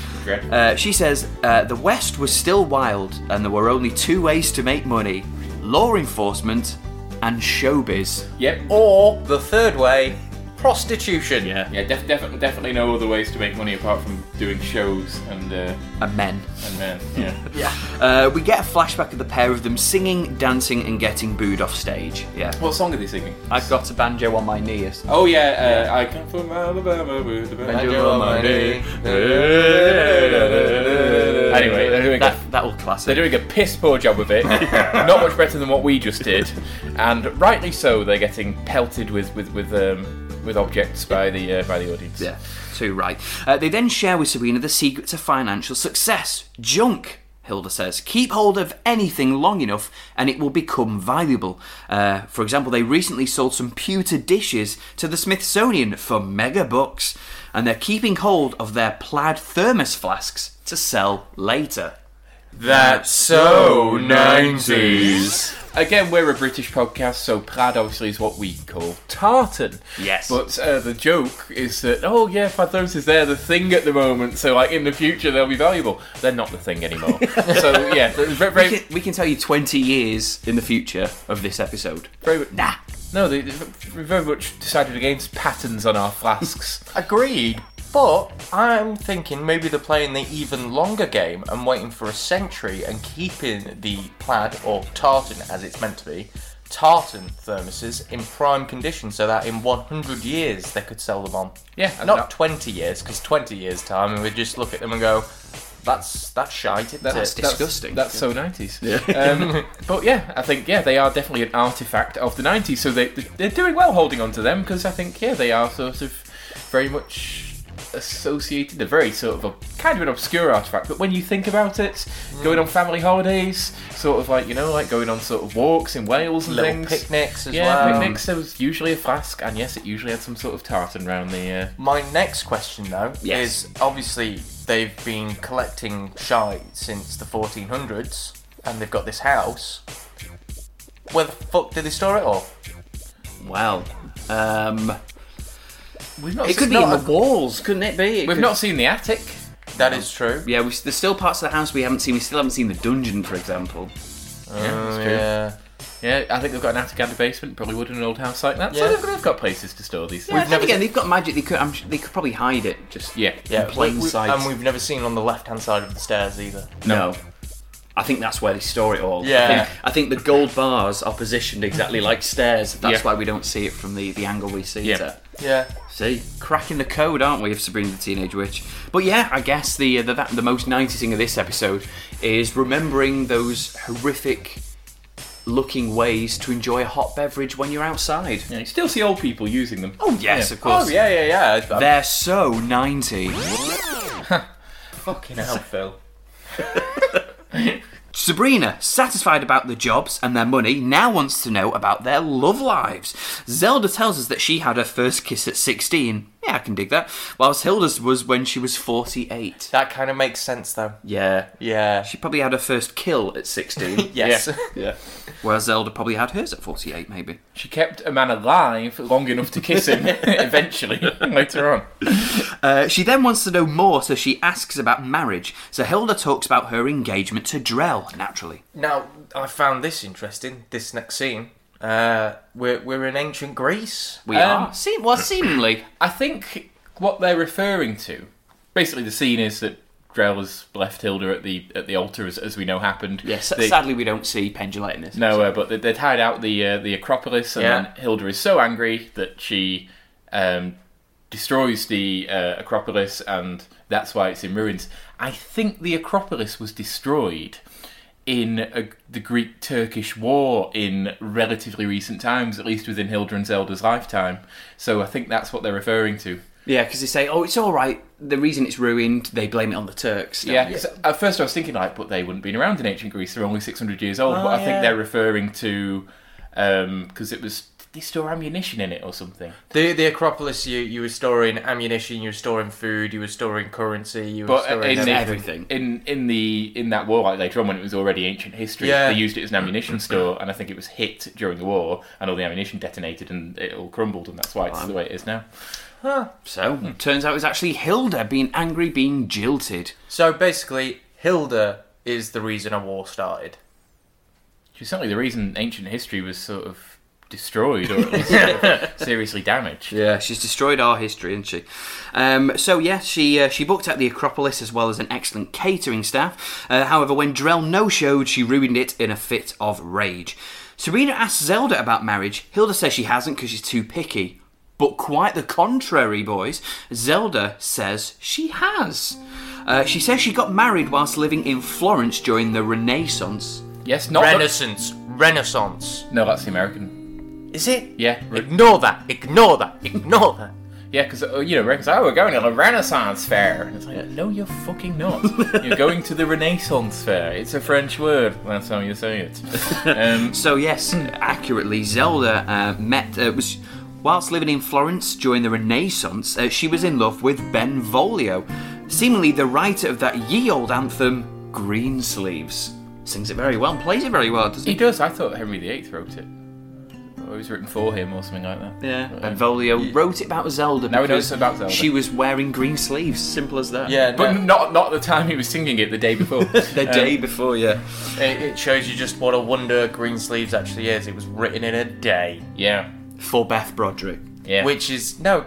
Uh, she says uh, the West was still wild, and there were only two ways to make money law enforcement and showbiz. Yep. or the third way, prostitution. Yeah. Yeah, def- definitely, definitely no other ways to make money apart from doing shows and uh, And men. And then yeah. Yeah. Uh, we get a flashback of the pair of them singing, dancing, and getting booed off stage. Yeah. What song are they singing? I've got a banjo on my knee. Oh yeah, uh, I come from Alabama with the Banjo on my knee. Anyway, they're doing, a, That, that will they're doing a piss poor job of it. Not much better than what we just did, and rightly so. They're getting pelted with with with um, with objects by the uh, by the audience. Yeah, too right. Uh, they then share with Serena the secret to financial success junk. Hilda says, keep hold of anything long enough and it will become valuable. Uh, for example, they recently sold some pewter dishes to the Smithsonian for mega bucks, and they're keeping hold of their plaid thermos flasks to sell later. That's so 90s. Again, we're a British podcast, so plaid obviously is what we call tartan. Yes. But uh, the joke is that, oh yeah, plaid thermos they're the thing at the moment, so like in the future they'll be valuable. They're not the thing anymore. so yeah, very, very, We can, we can tell you 20 years in the future of this episode. very Nah. no, they, they very much decided against patterns on our flasks. Agreed. But I'm thinking maybe they're playing the even longer game and waiting for a century and keeping the plaid or tartan as it's meant to be, tartan thermoses in prime condition so that in 100 years they could sell them on. Yeah, and Not 20 years, because 20 years time and we just look at them and go, that's that's shite. Isn't That's it? disgusting. That's so 90s. Um, but yeah, I think yeah they are definitely an artifact of the 90s. So they they're doing well holding on to them because I think yeah they are sort of very much associated, a very sort of a kind of an obscure artifact. But when you think about it, going on family holidays, sort of like you know, like going on sort of walks in Wales and Little things. picnics as yeah, well. picnics. There was usually a flask, and yes, it usually had some sort of tartan around the. Uh, My next question, though, Yes. is obviously they've been collecting shite since the 1400s, and they've got this house. Where the fuck did they store it all? Well, um, we've not. it could be not- in the walls, couldn't it be? It We've could- not seen the attic. That is true. Yeah, we, there's still parts of the house we haven't seen. We still haven't seen the dungeon, for example. Yeah, that's Oh, true. yeah. Yeah, I think they've got an attic and a basement. Probably would in an old house like that. Yeah. So they've, they've got places to store these Yeah, things. then never again, they've got magic. They could, I'm, sure they could probably hide it. Just Yeah. Yeah, in plain we- we- sight. and we've never seen on the left-hand side of the stairs either. No. I think that's where they store it all. Yeah. I think, I think the gold bars are positioned exactly like stairs. That's Yeah. why we don't see it from the, the angle we see Yeah. it at. Yeah. See, cracking the code, aren't we, of Sabrina the Teenage Witch? But yeah, I guess the uh, the, that, the most 90s thing of this episode is remembering those horrific looking ways to enjoy a hot beverage when you're outside. Yeah, you still see old people using them. Oh yes, Yeah. of course. Oh yeah, yeah, yeah. I'm They're so 90. fucking hell, Phil. Sabrina, satisfied about the jobs and their money, now wants to know about their love lives. Zelda tells us that she had her first kiss at 16. Yeah, I can dig that. Whilst Hilda's was when she was 48. That kind of makes sense, though. Yeah. Yeah. She probably had her first kill at 16. yes. yeah. Whereas Zelda probably had hers at 48, maybe. She kept a man alive long enough to kiss him eventually later on. Uh, she then wants to know more, so she asks about marriage. So Hilda talks about her engagement to Drell, naturally. now, I found this interesting. This next scene. Uh, we're we're in ancient Greece. We Um, are. Well, seemingly. I think what they're referring to, basically, the scene is that Drell has left Hilda at the at the altar, as, as we know happened. Yes, They- sadly we don't see Penn Jillette in this. No, uh, but they, they tied out the uh, the Acropolis, and Yeah. then Hilda is so angry that she um, destroys the uh, Acropolis, and that's why it's in ruins. I think the Acropolis was destroyed in a, the Greek-Turkish War in relatively recent times, at least within Hilda and Zelda's lifetime. So I think that's what they're referring to. Yeah, because they say, oh, it's all right. The reason it's ruined, they blame it on the Turks. Yeah, they? 'cause at first I was thinking like, but they wouldn't have been around in ancient Greece. They're only six hundred years old. Oh, but I oh, yeah. think they're referring to um, because it was did they store ammunition in it or something. The the Acropolis. You you were storing ammunition. You were storing food. You were storing currency. You were But storing in everything. in in the in that war, like later on when it was already ancient history, Yeah. they used it as an ammunition store, and I think it was hit during the war, and all the ammunition detonated, and it all crumbled, and that's why it's the way it is now. So, turns out it's actually Hilda being angry, being jilted. So basically, Hilda is the reason a war started. She's certainly the reason ancient history was sort of destroyed, or at least sort of seriously damaged. Yeah, she's destroyed our history, isn't she? Um, so yeah, she uh, she booked out the Acropolis as well as an excellent catering staff. Uh, however, when Drell no-showed, she ruined it in a fit of rage. Serena asks Zelda about marriage. Hilda says she hasn't because she's too picky. But quite the contrary, boys. Zelda says she has. Uh, she says she got married whilst living in Florence during the Renaissance. Yes, not the- Renaissance. Renaissance. no, that's the American. Is it? Yeah, re- Ignore that. Ignore that. Ignore that. Yeah, because uh, you know, Americans. Oh, we're going to the Renaissance fair. And it's like, no, you're fucking not. you're going to the Renaissance fair. It's a French word. That's how you say it. Um, So yes, accurately, Zelda uh, met uh, was whilst living in Florence during the Renaissance. Uh, she was in love with Benvolio, seemingly the writer of that ye old anthem, Greensleeves. Sings it very well, and plays it very well, doesn't he he? does. I thought Henry VIII wrote it. Or it was written for him, or something like that. Yeah, Um, Benvolio wrote it about Zelda. Now he knows because about Zelda. She was wearing green sleeves. Simple as that. Yeah, But no, not not the time he was singing it. The day before. The day before, yeah. it, it shows you just what a wonder green sleeves actually is. It was written in a day. yeah, For Beth Broderick. yeah, Which is no,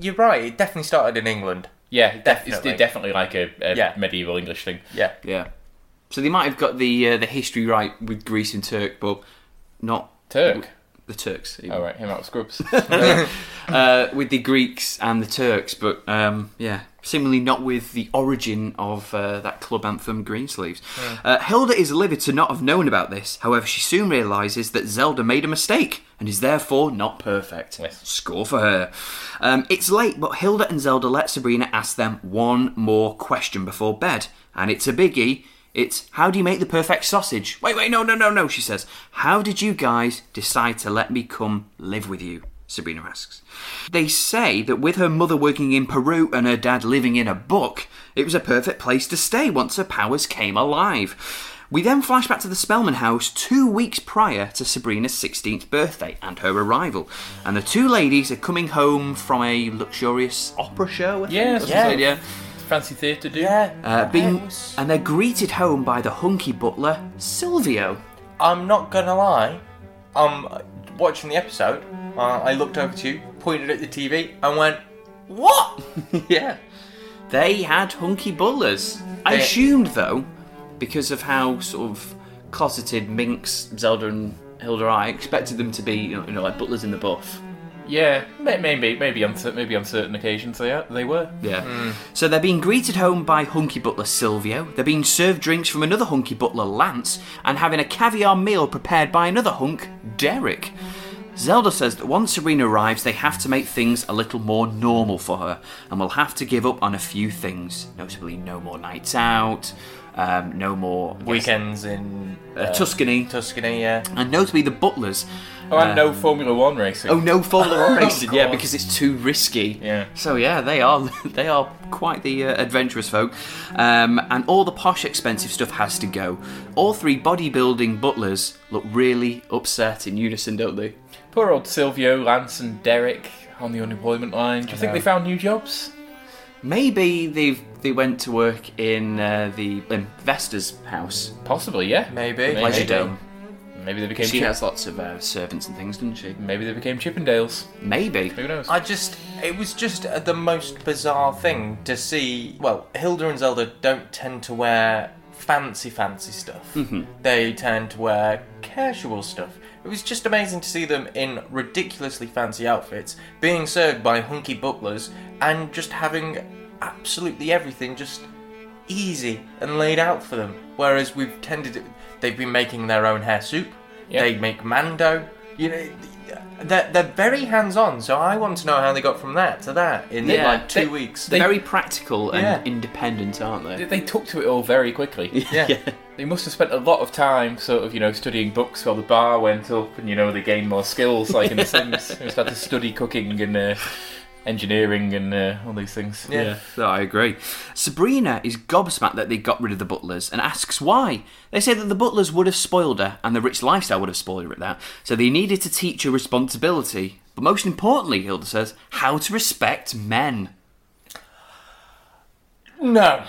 you're right. It definitely started in England. yeah. Definitely. It's definitely like a, a Yeah. medieval English thing. Yeah. Yeah. So they might have got the uh, the history right with Greece and Turk, but not Turk. The Turks. even. All right, him out of Scrubs. uh, with the Greeks and the Turks, but um, yeah, seemingly not with the origin of uh, that club anthem, Greensleeves. Uh, Hilda is livid to not have known about this. However, she soon realizes that Zelda made a mistake and is therefore not perfect. Yes. Score for her. Um, it's late, but Hilda and Zelda let Sabrina ask them one more question before bed, and it's a biggie. It's how do you make the perfect sausage? Wait, wait, no, no, no, no, she says. How did you guys decide to let me come live with you? Sabrina asks. They say that with her mother working in Peru and her dad living in a book, it was a perfect place to stay once her powers came alive. We then flash back to the Spellman house two weeks prior to Sabrina's 16th birthday and her arrival. And the two ladies are coming home from a luxurious opera show. I think, Yes, something, yeah. Yeah. Fancy theatre, do? Yeah. Uh, being, it and they're greeted home by the hunky butler, Silvio. I'm not gonna lie. I'm watching the episode, uh, I looked over to you, pointed at the TV, and went, "What?" yeah. They had hunky butlers. I assumed, though, because of how sort of closeted Minx, Zelda, and Hilda are, I expected them to be, you know, you know, like butlers in the buff. Yeah, maybe, maybe on maybe on certain occasions they are, they were. Yeah. So they're being greeted home by hunky butler Silvio. They're being served drinks from another hunky butler Lance, and having a caviar meal prepared by another hunk, Derek. Zelda says that once Serena arrives, they have to make things a little more normal for her, and will have to give up on a few things, notably no more nights out, um, no more guess, Weekends in uh, Tuscany, Tuscany, yeah. and notably the butlers. Oh, and no Formula One racing. Oh, no Formula One racing, yeah, because it's too risky. Yeah. So yeah, they are they are quite the uh, adventurous folk, um, and all the posh, expensive stuff has to go. All three bodybuilding butlers look really upset in unison, don't they? Poor old Silvio, Lance, and Derek on the unemployment line. Do you think know. they found new jobs? Maybe they've they went to work in uh, the in Vesta's house, Possibly, yeah. Maybe. Pleasure Maybe. Dome. Maybe they became. She Chip- has lots of uh, servants and things, doesn't she? Maybe they became Chippendales. Maybe. Who knows? I just, it was just uh, the most bizarre thing to see. Well, Hilda and Zelda don't tend to wear fancy, fancy stuff. They tend to wear casual stuff. It was just amazing to see them in ridiculously fancy outfits, being served by hunky butlers, and just having absolutely everything just easy and laid out for them. Whereas we've tended, to, they've been making their own hair soup. Yeah. They make mando. You know, they're, they're very hands-on. So I want to know how they got from that to that in Yeah, like two they- weeks. They're Very practical and Yeah. independent, aren't They- they? they took to it all very quickly. yeah. They must have spent a lot of time, sort of, you know, studying books while the bar went up, and you know, they gained more skills, like in The Sims. They just had to study cooking and uh, engineering and uh, all these things. Yeah. no, I agree. Sabrina is gobsmacked that they got rid of the butlers and asks why. They say that the butlers would have spoiled her and the rich lifestyle would have spoiled her at that, so they needed to teach her responsibility. But most importantly, Hilda says, how to respect men. No.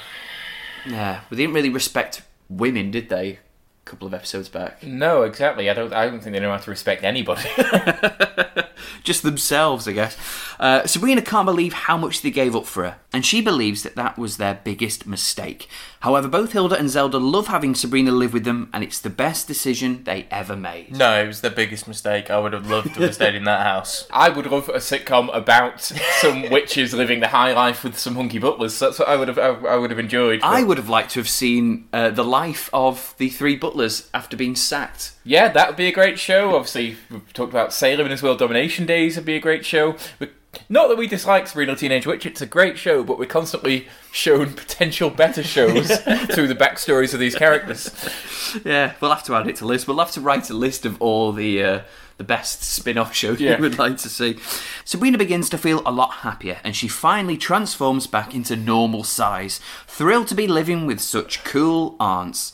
Yeah, but they didn't really respect women, did they? A couple of episodes back. No, exactly. I don't. I don't think they know how to respect anybody. just themselves, I guess. Uh, Sabrina can't believe how much they gave up for her, and she believes that that was their biggest mistake. However, both Hilda and Zelda love having Sabrina live with them, and it's the best decision they ever made. No, it was the biggest mistake. I would have loved to have stayed in that house. I would love a sitcom about some witches living the high life with some hunky butlers. That's what I would have. I, I would have enjoyed. I would have liked to have seen uh, the life of the three butlers after being sacked. Yeah, that would be a great show. Obviously, we've talked about Salem in his World Domination Days would be a great show. But not that we dislike Sabrina Teenage Witch, it's a great show, but we're constantly shown potential better shows through the backstories of these characters. Yeah, we'll have to add it to list. We'll have to write a list of all the uh, the best spin-off shows Yeah. we would like to see. Sabrina begins to feel a lot happier, and she finally transforms back into normal size, thrilled to be living with such cool aunts,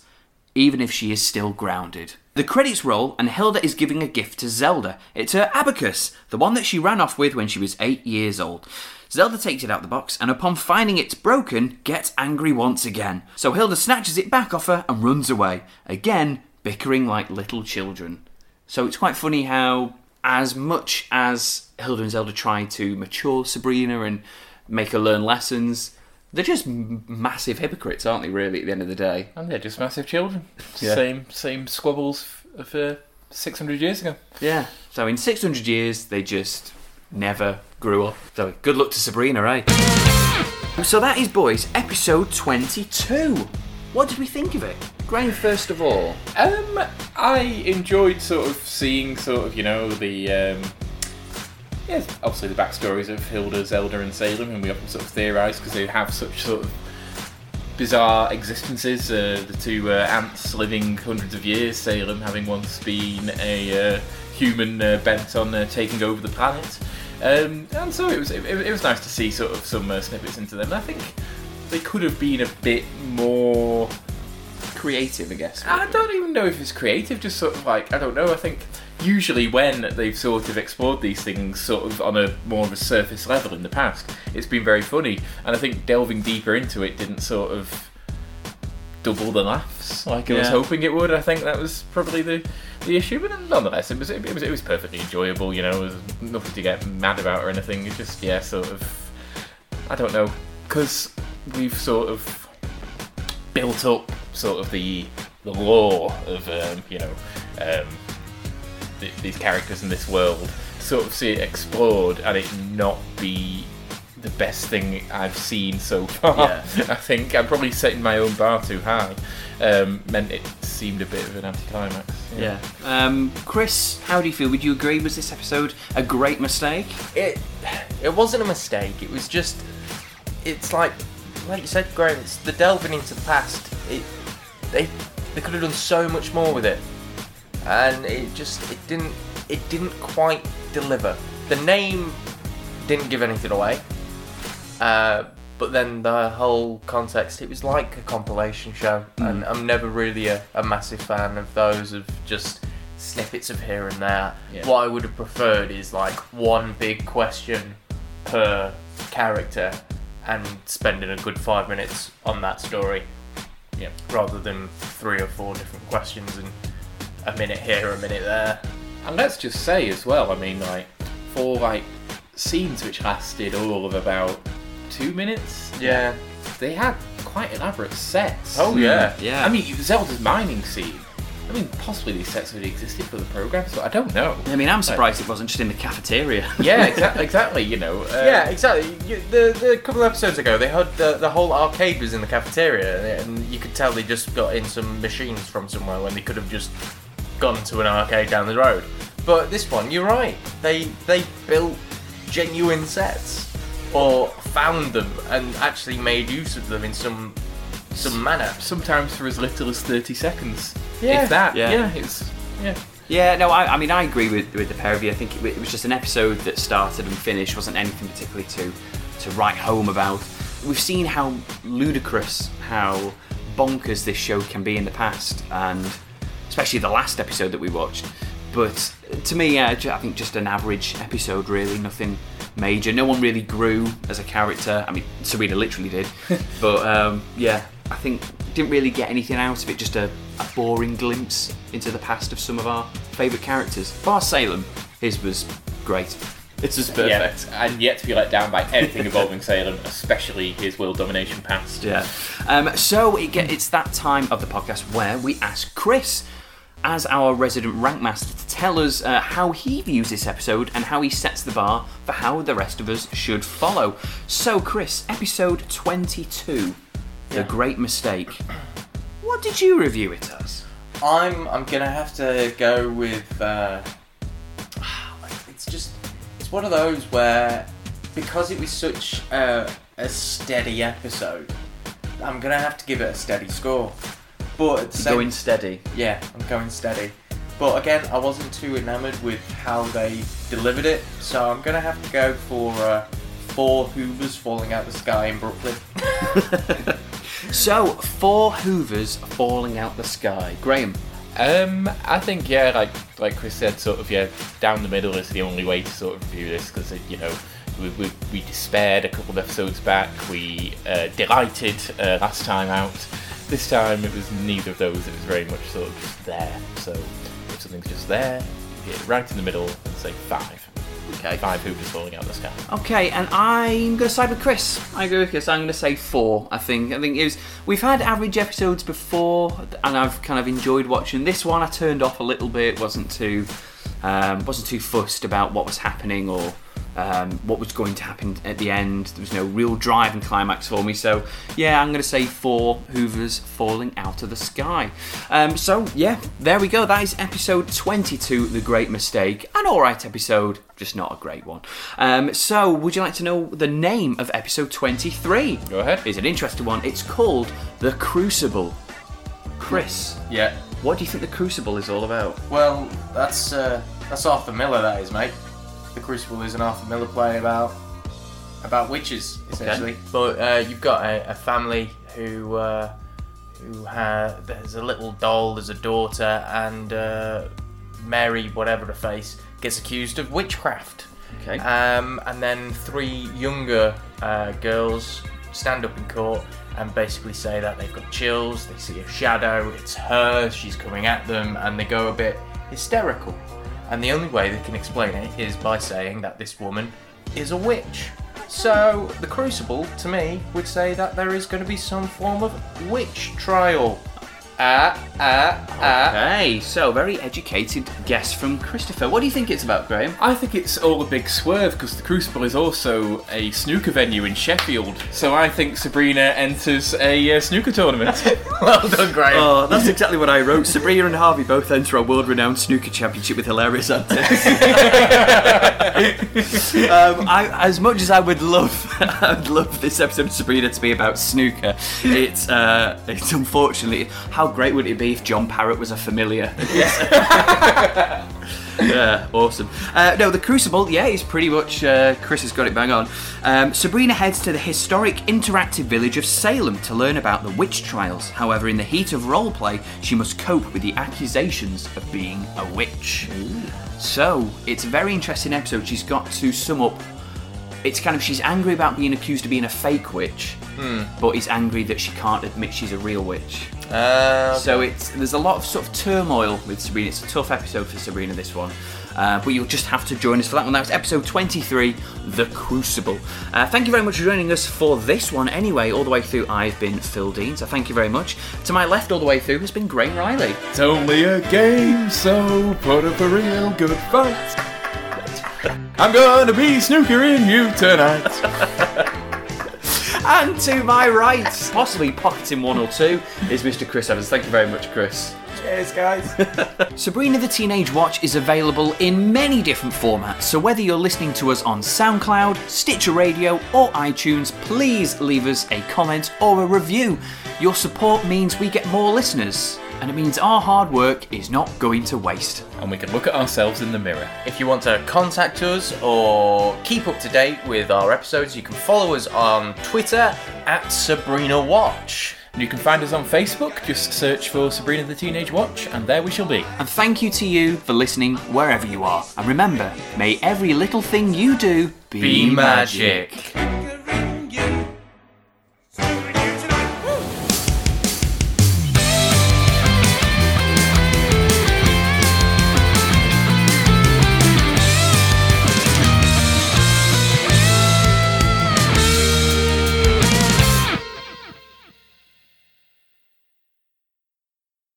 even if she is still grounded. The credits roll, and Hilda is giving a gift to Zelda. It's her abacus, the one that she ran off with when she was eight years old. Zelda takes it out the box, and upon finding it's broken, gets angry once again. So Hilda snatches it back off her and runs away, again bickering like little children. So it's quite funny how, as much as Hilda and Zelda try to mature Sabrina and make her learn lessons, they're just m- massive hypocrites, aren't they? Really, at the end of the day. And they're just massive children. Yeah. Same same squabbles f- of uh, 600 years ago. Yeah. So in 600 years, they just never grew up. So good luck to Sabrina, eh? So that is, boys, episode 22. What did we think of it? Graham, first of all. Um, I enjoyed sort of seeing sort of you know the um, yeah obviously the backstories of Hilda, Zelda, and Salem, and we often sort of theorise because they have such sort of bizarre existences. Uh, the two uh, ants living hundreds of years, Salem having once been a uh, human uh, bent on uh, taking over the planet. Um, and so it was it, it was nice to see sort of some uh, snippets into them. And I think they could have been a bit more Creative, I guess. I don't even know if it's creative, just sort of like, I don't know, I think usually when they've sort of explored these things sort of on a more of a surface level in the past, it's been very funny. And I think delving deeper into it didn't sort of double the laughs like I was hoping it would. I think that was probably the, the issue, but nonetheless, it was, it was it was perfectly enjoyable. You know, was nothing to get mad about or anything. It just yeah, sort of I don't know, because we've sort of built up sort of the the lore of um, you know um, th- these characters in this world. Sort of see it explored and it not be the best thing I've seen so far. Yeah. I think I'm probably setting my own bar too high. Um, meant it seemed a bit of an anticlimax. Yeah. Um, Chris, how do you feel? Would you agree? Was this episode a great mistake? it it wasn't a mistake. It was just it's like like you said, Graham. It's the delving into the past. It they they could have done so much more with it, and it just it didn't it didn't quite deliver. The name didn't give anything away, uh, but then the whole context. It was like a compilation show, and I'm never really a, a massive fan of those of just snippets of here and there. Yeah. What I would have preferred is like one big question per character and spending a good five minutes on that story Yeah. rather than three or four different questions and a minute here, a minute there. And let's just say as well, I mean, like, for like scenes which lasted all of about two minutes, Yeah. they had quite an elaborate sets. Oh yeah. Yeah. I mean, Zelda's mining scene. I mean, possibly these sets already existed for the program, so I don't know. I mean, I'm surprised it wasn't just in the cafeteria. Yeah, exactly. exactly. You know. Uh, Yeah, exactly. You, the, the couple of episodes ago, they had the, the whole arcade was in the cafeteria, and you could tell they just got in some machines from somewhere when they could have just gone to an arcade down the road. But this one, you're right. They they built genuine sets, or found them and actually made use of them in some some manner. Sometimes for as little as thirty seconds. Yeah. If that. Yeah. Yeah. it's yeah. Yeah, no, I, I mean, I agree with, with the pair of you. I think it, it was just an episode that started and finished, wasn't anything particularly to, to write home about. We've seen how ludicrous, how bonkers this show can be in the past, and especially the last episode that we watched. But to me, yeah, I think just an average episode, really, nothing major. No one really grew as a character. I mean, Serena literally did. but um, yeah, I think didn't really get anything out of it, just a, a boring glimpse into the past of some of our favourite characters. Bar Salem, his was great. This is perfect. And yet to be let down by anything involving Salem, especially his world domination past. Yeah. Um, so it get, it's that time of the podcast where we ask Chris, as our resident rank master, to tell us uh, how he views this episode and how he sets the bar for how the rest of us should follow. So, Chris, episode 22, The Great Mistake. What did you review it as? I'm I'm gonna have to go with. Uh, it's just it's one of those where because it was such a, a steady episode, I'm gonna have to give it a steady score. But at the same, Going steady. yeah, I'm going steady. But again, I wasn't too enamoured with how they delivered it, so I'm gonna have to go for uh, four Hoovers falling out the sky in Brooklyn. So, four Hoovers falling out the sky. Graham. Um, I think yeah, like like Chris said, sort of yeah, down the middle is the only way to sort of review this because you know we, we, we despaired a couple of episodes back, we uh, delighted uh, last time out. This time it was neither of those. It was very much sort of just there. So if something's just there, you hit it right in the middle and say five. Okay. Five hoovers falling out of the sky. Okay, and I'm going to side with Chris. I agree with Chris. I'm going to say four. I think. I think it was. We've had average episodes before, and I've kind of enjoyed watching this one. I turned off a little bit. wasn't too um, wasn't too fussed about what was happening or um, what was going to happen at the end. There was no real drive and climax for me. So yeah, I'm going to say four Hoovers falling out of the sky. Um, so yeah, there we go. That is episode 22, The Great Mistake. An alright episode, just not a great one. Um, so would you like to know the name of episode 23? Go ahead. It's an interesting one. It's called The Crucible. Chris, Yeah. what do you think The Crucible is all about? Well, that's uh, that's Arthur Miller, that is, mate. The Crucible is an Arthur Miller play about about witches, essentially. But uh, you've got a, a family who uh, who ha there's a little doll, there's a daughter, and uh, Mary, whatever the face, gets accused of witchcraft. Okay. Um, and then three younger uh, girls stand up in court and basically say that they've got chills, they see a shadow, it's her, she's coming at them, and they go a bit hysterical. And the only way they can explain it is by saying that this woman is a witch. So, the Crucible, to me, would say that there is going to be some form of witch trial. Ah, ah, ah. Okay, so very educated guess from Christopher. What do you think it's about, Graham? I think it's all a big swerve because the Crucible is also a snooker venue in Sheffield. So I think Sabrina enters a uh, snooker tournament. well done, Graham. Oh, that's exactly what I wrote. Sabrina and Harvey both enter a world-renowned snooker championship with hilarious antics. um, I, as much as I would love, I would love this episode of Sabrina to be about snooker. It's, uh, it's unfortunately how great would it be if John Parrott was a familiar? yeah, awesome. Uh, no, the Crucible, yeah, is pretty much. Uh, Chris has got it bang on. Um, Sabrina heads to the historic interactive village of Salem to learn about the witch trials. However, in the heat of roleplay, she must cope with the accusations of being a witch. So, it's a very interesting episode. She's got to sum up. It's kind of she's angry about being accused of being a fake witch, but is angry that she can't admit she's a real witch. Uh, So it's there's a lot of sort of turmoil with Sabrina. It's a tough episode for Sabrina this one, uh, but you'll just have to join us for that one. That was episode 23, The Crucible. Uh, thank you very much for joining us for this one. Anyway, all the way through, I've been Phil Dean. So thank you very much. To my left, all the way through, has been Graham Riley. it's only a game, so put up a real good fight. I'm gonna be snookering you tonight. And to my right, possibly pocketing one or two, is Mr. Chris Evans. Thank you very much, Chris. cheers, guys. Sabrina the Teenage Watch is available in many different formats, so whether you're listening to us on SoundCloud, Stitcher Radio, or iTunes, please leave us a comment or a review. Your support means we get more listeners, and it means our hard work is not going to waste. And we can look at ourselves in the mirror. If you want to contact us or keep up to date with our episodes, you can follow us on Twitter at Sabrina Watch. And you can find us on Facebook, just search for Sabrina the Teenage Watch, and there we shall be. And thank you to you for listening wherever you are. And remember, may every little thing you do be, Be magic.